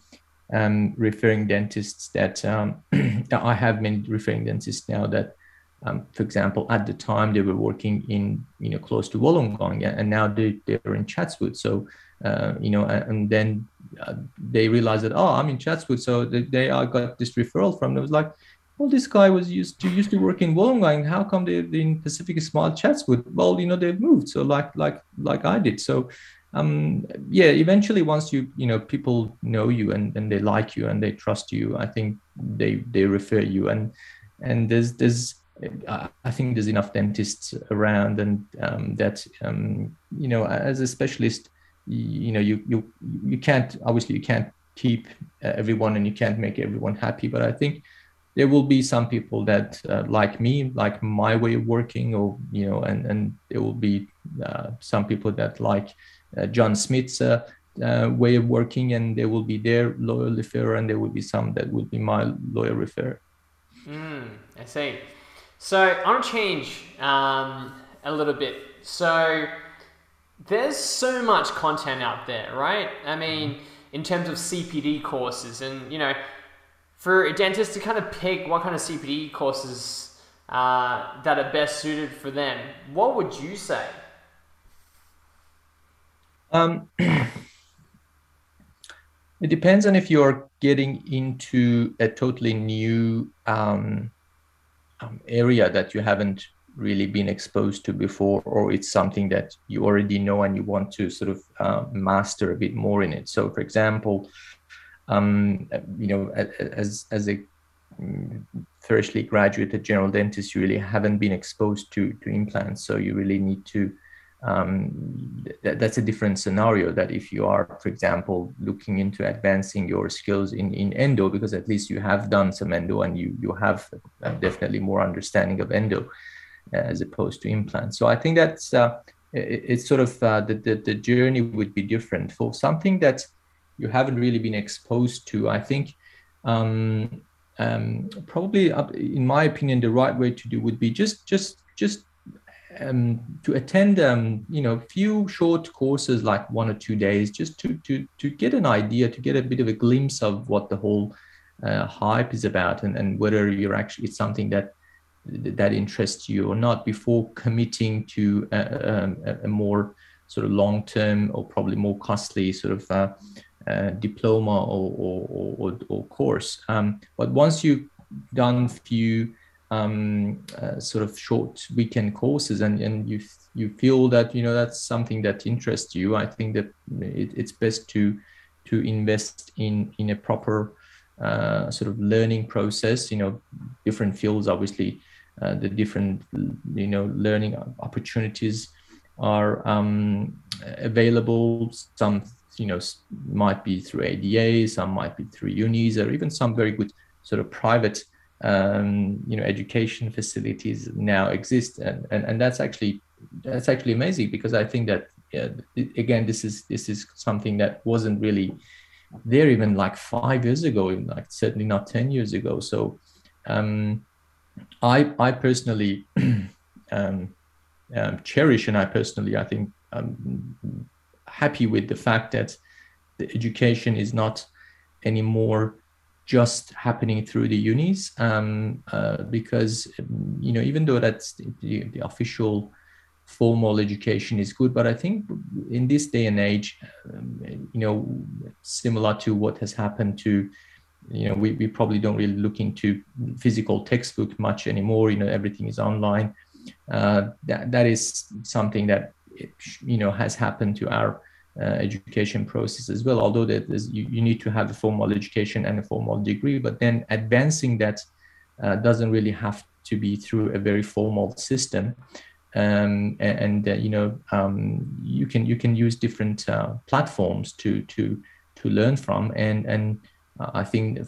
um, referring dentists that um, i have many referring dentists now that um, for example, at the time they were working in, you know, close to Wollongong, and now they, they're in Chatswood. So, uh, you know, and, then uh, they realized that, oh, I'm in Chatswood. So they, got this referral from. It was like, well, this guy was used to used to work in Wollongong. How come they in Pacific Small Chatswood? Well, you know, they've moved. So like like like I did. So um, yeah, eventually once you you know people know you and, and they like you and they trust you, I think they they refer you and and there's there's I think there's enough dentists around, and um, that um, you know, as a specialist, you, know, you you you can't obviously you can't keep uh, everyone, and you can't make everyone happy. But I think there will be some people that uh, like me, like my way of working, or you know, and and there will be uh, some people that like uh, John Smith's uh, uh, way of working, and there will be their loyal referrer, and there will be some that will be my loyal referrer. Mm, I see. So I want to change um, a little bit. So there's so much content out there, right? I mean, in terms of CPD courses, and you know, for a dentist to kind of pick what kind of CPD courses uh, that are best suited for them, what would you say? Um, it depends on if you're getting into a totally new um, um, area that you haven't really been exposed to before, or it's something that you already know and you want to sort of uh, master a bit more in it. So, for example, um, you know, as as a mm, freshly graduated general dentist, you really haven't been exposed to to implants, so you really need to um, th- that's a different scenario that if you are for example looking into advancing your skills in, in endo because at least you have done some endo and you you have definitely more understanding of endo uh, as opposed to implants. So i think that's uh, it, it's sort of uh, the, the, the journey would be different. For something that you haven't really been exposed to i think um, um, probably in my opinion the right way to do would be just just just um, to attend um, you know few short courses like one or two days just to to to get an idea to get a bit of a glimpse of what the whole uh, hype is about and, and whether you're actually it's something that that interests you or not before committing to a, a, a more sort of long term or probably more costly sort of uh, uh, diploma or, or, or, or course. Um, but once you've done a few um, uh, sort of short weekend courses and, and you you feel that you know that's something that interests you i think that it, it's best to to invest in in a proper uh, sort of learning process. You know different fields obviously uh, the different you know learning opportunities are um, available. Some you know might be through ada some might be through unis or even some very good sort of private um, you know education facilities now exist. And, and and that's actually that's actually amazing because i think that yeah, again this is this is something that wasn't really there even like five years ago even like certainly not 10 years ago. So um, i i personally um, um, cherish and i personally i think i'm happy with the fact that the education is not anymore just happening through the unis um, uh, because you know even though that's the, the, official formal education is good but i think in this day and age um, you know similar to what has happened to you know we, we probably don't really look into physical textbook much anymore you know everything is online uh, that, that is something that you know has happened to our uh, education process as well. Although that is, you, you need to have a formal education and a formal degree, but then advancing that uh, doesn't really have to be through a very formal system. Um, and, and uh, you know um, you can you can use different uh, platforms to to to learn from and and I think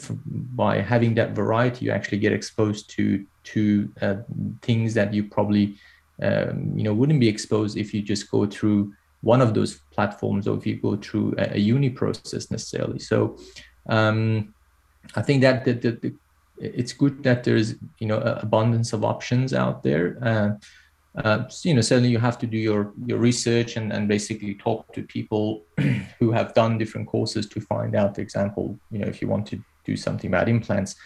by having that variety you actually get exposed to to uh, things that you probably um, you know wouldn't be exposed if you just go through one of those platforms or if you go through a, a uni process necessarily. So um, I think that the, the, the, it's good that there's you know abundance of options out there. Uh, uh, you know, certainly you have to do your your research and, and basically talk to people who have done different courses to find out, for example, you know, if you want to do something about implants,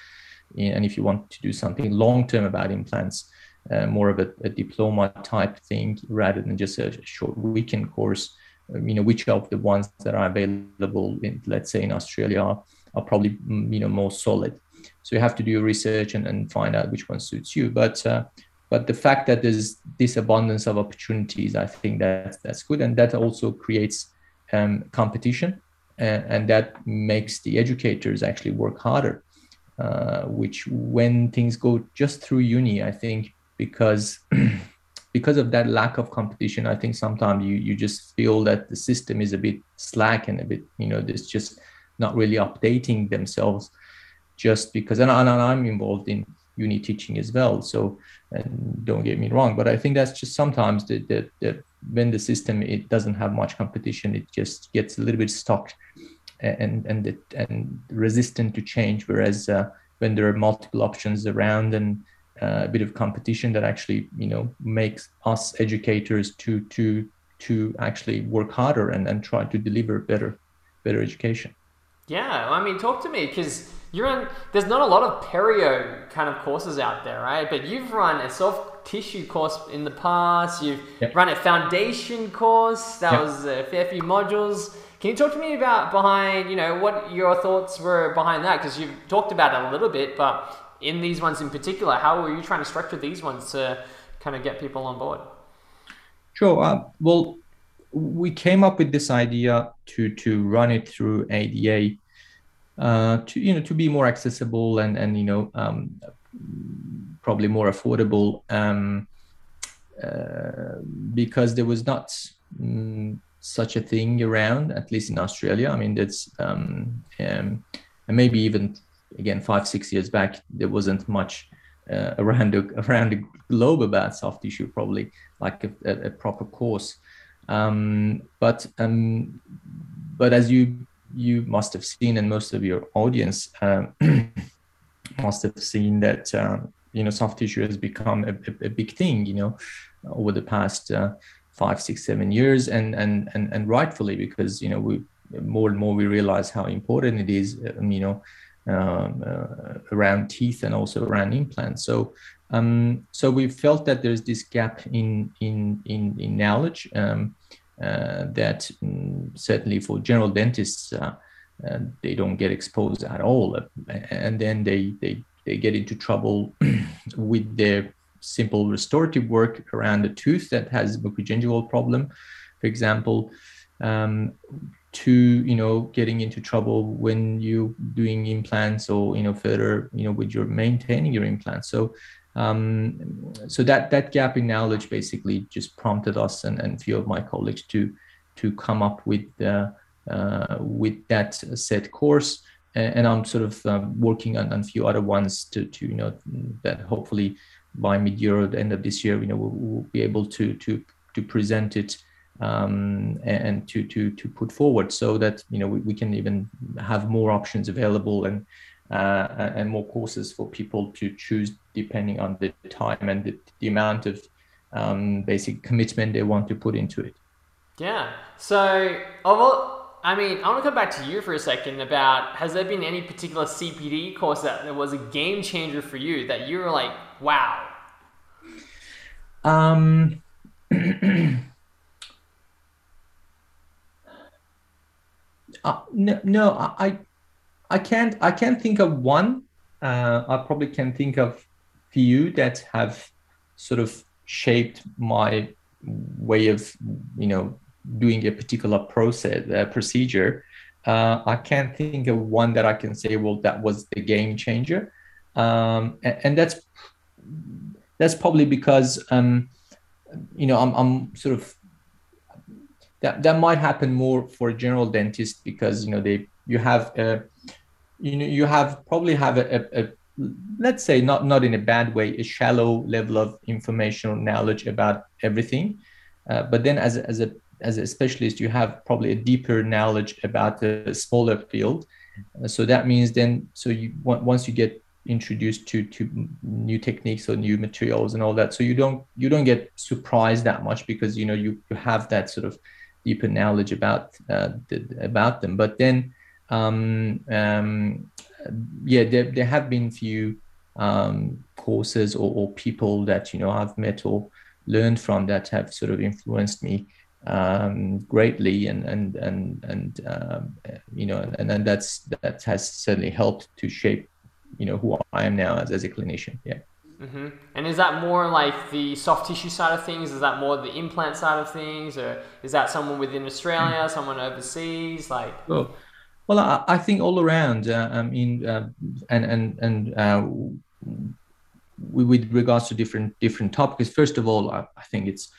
and if you want to do something long term about implants, uh, more of a, a, diploma type thing rather than just a short weekend course. Um, you know, which of the ones that are available in, let's say, in Australia are, probably mm, you know more solid. So you have to do your research and, and find out which one suits you. But uh, but the fact that there's this abundance of opportunities, I think that that's good, and that also creates um, competition, and, and, that makes the educators actually work harder. Uh, which, when things go just through uni, I think because because of that lack of competition i think sometimes you you just feel that the system is a bit slack and a bit you know there's just not really updating themselves just because and, and i'm involved in uni teaching as well. So and don't get me wrong but i think that's just sometimes that the, the, when the system it doesn't have much competition it just gets a little bit stuck and and and, and resistant to change. Whereas uh, when there are multiple options around and uh, a bit of competition that actually you know makes us educators to to to actually work harder and, and try to deliver better better education. Yeah, I mean, talk to me because you're in. There's not a lot of perio kind of courses out there, right? But you've run a soft tissue course in the past. You've yep. run a foundation course. That yep. was a fair few modules. Can you talk to me about behind, you know, what your thoughts were behind that? Because you've talked about it a little bit, but in these ones in particular, how were you trying to structure these ones to kind of get people on board? Sure. Uh, well, we came up with this idea to to run it through ADA uh, to you know to be more accessible and and you know um, probably more affordable um, uh, because there was not um, such a thing around at least in Australia. I mean that's um, um, and maybe even again five six years back there wasn't much uh, around the, around the globe about soft tissue probably like a, a, a proper course. Um, but um, but as you you must have seen, and most of your audience um, must have seen that um, you know soft tissue has become a, a, a, big thing. You know, over the past uh, five, six, seven years, and and and and rightfully because you know we more and more we realize how important it is. Um, you know. Um, uh, around teeth and also around implants. So um, so we felt that there's this gap in in in, in knowledge um, that um, certainly for general dentists uh, uh, they don't get exposed at all, and then they they they get into trouble with their simple restorative work around the tooth that has mucogingival problem, for example. Um, to you know getting into trouble when you're doing implants or you know further you know with your maintaining your implants so um, so that that gap in knowledge basically just prompted us and, and a few of my colleagues to to come up with uh, uh, with that set course. And, and I'm sort of um, working on, on a few other ones to, to you know that hopefully by mid-year or the end of this year, you know, we'll, we'll be able to to to present it um, and to to to put forward so that you know we, we can even have more options available and uh, and more courses for people to choose depending on the time and the, the amount of um, basic commitment they want to put into it. Yeah. So, I mean, I want to come back to you for a second about has there been any particular CPD course that was a game changer for you that you were like, wow? Um, uh, no, no, I, I can't I can't think of one. Uh, I probably can think of few that have sort of shaped my way of you know doing a particular process uh, procedure. Uh, I can't think of one that I can say, well, that was the game changer, um, and, and, that's that's probably because um, you know I'm, I'm sort of that that might happen more for a general dentist because you know they you have you know you have probably have a, a, a, let's say not not in a bad way a shallow level of information or knowledge about everything. Uh, but then as as a as a specialist you have probably a deeper knowledge about a smaller field. Uh, so that means then so you once you get introduced to to new techniques or new materials and all that so you don't you don't get surprised that much because you know you, you have that sort of deeper knowledge about uh, the, about them. But then um, um, yeah, there, there have been few um, courses or, or, people that you know I've met or learned from that have sort of influenced me um, greatly, and and and and um, you know, and then that's that has certainly helped to shape you know who I am now as, as a clinician. Yeah. Mm-hmm. And is that more like the soft tissue side of things? Is that more the implant side of things, or is that someone within Australia, mm. someone overseas? Like, well, well, I, I think all around. Uh, I mean, uh, and and and uh, with regards to different different topics. First of all, I, I think it's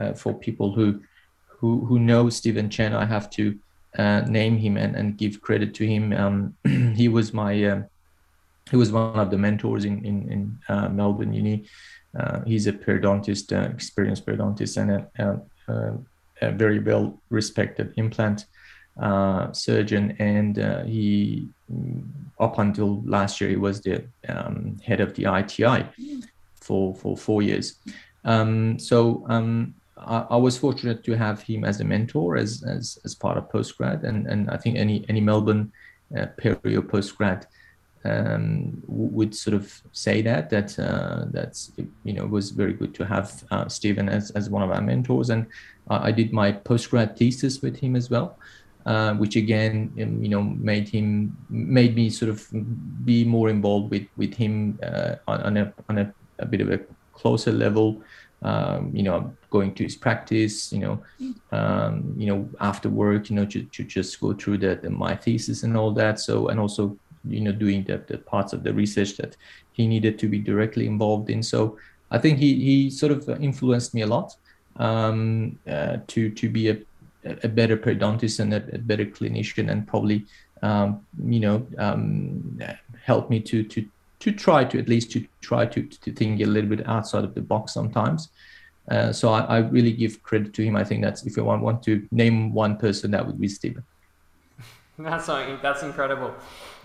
uh, for people who who who know Stephen Chen. I have to uh, name him and, and give credit to him. Um, he was my uh, he was one of the mentors in in, in Melbourne Uni. he's a periodontist, experienced periodontist, and a, a, a very well respected implant uh, surgeon, and uh, he, up until last year, he was the um, head of the ITI for for four years. Um, so um, I, I, was fortunate to have him as a mentor as as, as part of postgrad, and and I think any any Melbourne uh, perio postgrad um, would sort of say that that uh, that's you know it was very good to have uh, Stephen as, as one of our mentors, and I did my postgrad thesis with him as well, uh, which again um, you know made him made me sort of be more involved with with him uh, on, on, a on a, a, bit of a closer level. Um, you know, going to his practice, you know, um, you know, after work, you know, to, to just go through the, the my thesis and all that. So, and also you know doing the, the parts of the research that he needed to be directly involved in so i think he he sort of influenced me a lot um, uh, to to be a, a better periodontist and a, a better clinician and probably um, you know um, help me to to to try to at least to try to to think a little bit outside of the box sometimes uh, so I, I, really give credit to him. I think that's if you want, want to name one person, that would be Stephen. That's that's incredible.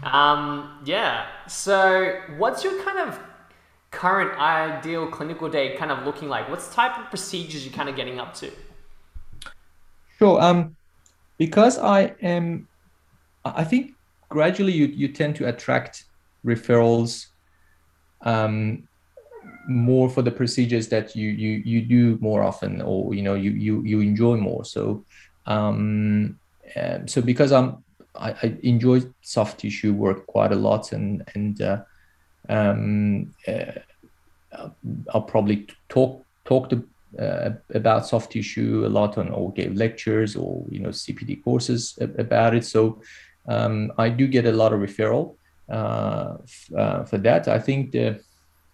Um, yeah. So, what's your kind of current ideal clinical day kind of looking like? What's type of procedures you're kind of getting up to? Sure. Um, because I am, I think gradually you you tend to attract referrals. Um, more for the procedures that you you you do more often or you know you you you enjoy more so um, um so because i'm I, I enjoy soft tissue work quite a lot, and and uh, um, uh, I'll probably talk talk to, uh, about soft tissue a lot on or gave lectures or you know CPD courses about it. So um, I do get a lot of referral uh, uh, for that. I think the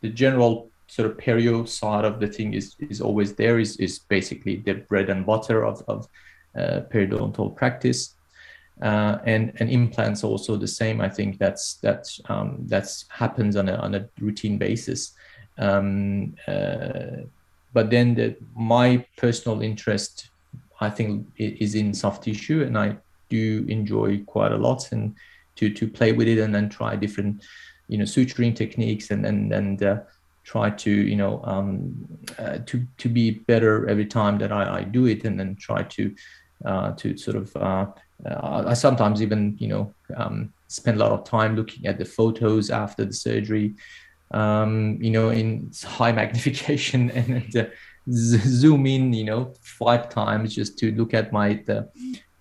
the general sort of perio side of the thing is is always there. is is basically the bread and butter of of uh, periodontal practice uh, and and implants also the same. I think that's that's um, that's happens on a on a routine basis. Um, uh, but then the, my personal interest, I think, is in soft tissue, and I do enjoy quite a lot and to to play with it and then try different, you know, suturing techniques and and and. Uh, try to you know um, uh, to to be better every time that I, I do it and then try to uh, to sort of uh, uh, I sometimes even you know um, spend a lot of time looking at the photos after the surgery, um, you know, in high magnification and uh, zoom in, you know, five times just to look at my the,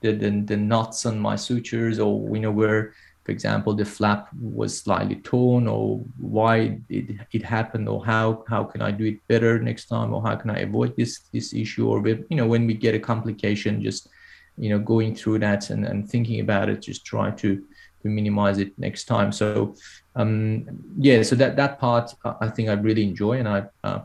the the, the knots on my sutures or you know where for example the flap was slightly torn or why it, it happened or how how can i do it better next time or how can i avoid this this issue or you know when we get a complication just you know going through that and, and thinking about it just try to to minimize it next time. So um yeah so that that part i think i really enjoy and i uh,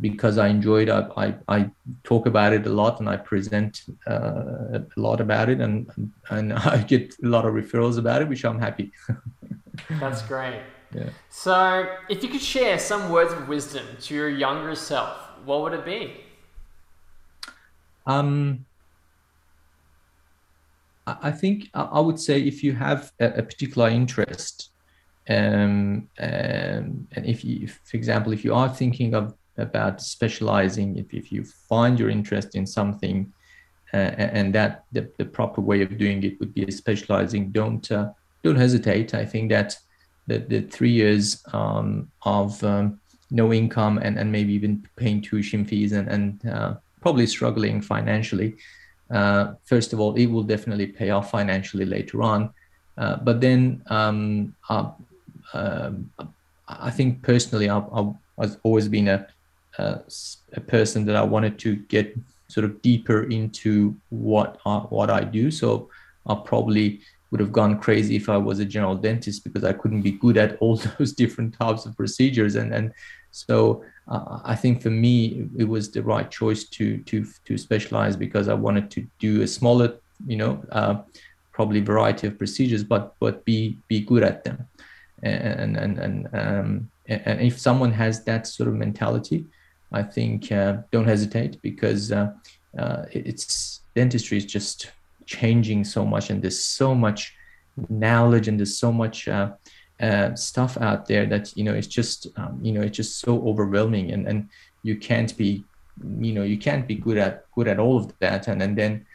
because i enjoyed I, I, I talk about it a lot and i present uh, a lot about it and and i get a lot of referrals about it which i'm happy. That's great. Yeah. So if you could share some words of wisdom to your younger self what would it be? Um I think I would say if you have a particular interest, um, um, and if you, for example, if you are thinking of about specializing, if, if you find your interest in something, uh, and that the, the proper way of doing it would be specializing, don't uh, don't hesitate. I think that the, the three years um, of um, no income and, and maybe even paying tuition fees and, and uh, probably struggling financially uh, first of all, it will definitely pay off financially later on. Uh, but then um, uh, um, I think personally, I, have always been a, a, a, person that I wanted to get sort of deeper into what I, what I do. So I probably would have gone crazy if I was a general dentist because I couldn't be good at all those different types of procedures. And and so uh, I think for me it was the right choice to to to specialize because I wanted to do a smaller, you know, uh, probably variety of procedures, but but be be good at them. And and and um, and if someone has that sort of mentality, I think uh, don't hesitate because uh, uh, it's dentistry is just changing so much, and there's so much knowledge and there's so much uh, uh, stuff out there that you know it's just um, you know it's just so overwhelming and and you can't be you know you can't be good at good at all of that. And and then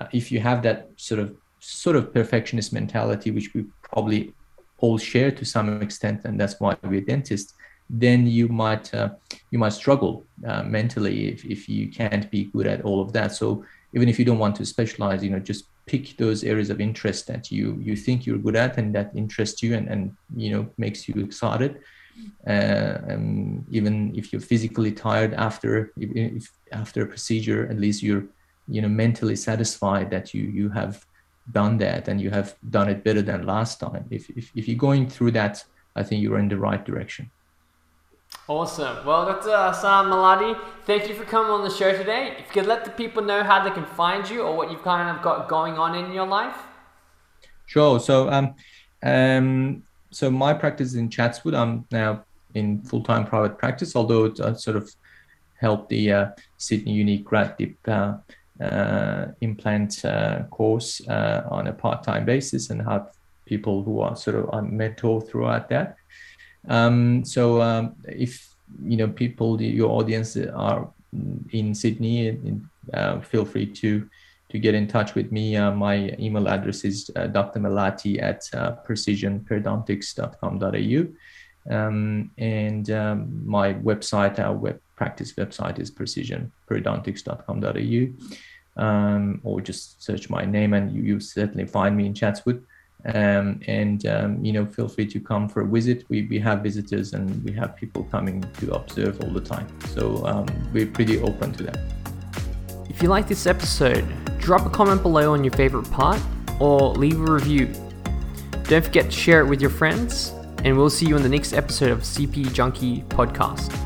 uh, if you have that sort of sort of perfectionist mentality, which we probably all share to some extent, and that's why we're dentists, then you might uh, you might struggle uh, mentally if, if you can't be good at all of that. So even if you don't want to specialize, you know, just pick those areas of interest that you you think you're good at and that interest you and and you know makes you excited. Uh, even if you're physically tired after if, if after a procedure, at least you're you know mentally satisfied that you you have done that and you have done it better than last time. If if, if you're going through that, I think you're in the right direction. Awesome. Well, Dr. Hassan Malati, thank you for coming on the show today. If you could let the people know how they can find you or what you've kind of got going on in your life. Sure. So, um, um, so my practice is in Chatswood. I'm now in full-time private practice, although I sort of help the uh, Sydney Uni grad dip uh, uh, implant uh, course uh, on a part-time basis and have people who are sort of a mentor throughout that. Um, so um, if you know people, your audience are in Sydney, in, uh, feel free to to get in touch with me. Uh, my email address is uh, drmalati at uh, precisionperiodontics.com.au. Um, and um, my website, our web practice website is precisionperiodontics.com.au. Um, or just search my name and you, you certainly find me in Chatswood. Um, and um, you know feel free to come for a visit. We, we have visitors and we have people coming to observe all the time. So um, we're pretty open to that. If you like this episode drop a comment below on your favorite part or leave a review. Don't forget to share it with your friends and we'll see you in the next episode of cp junkie podcast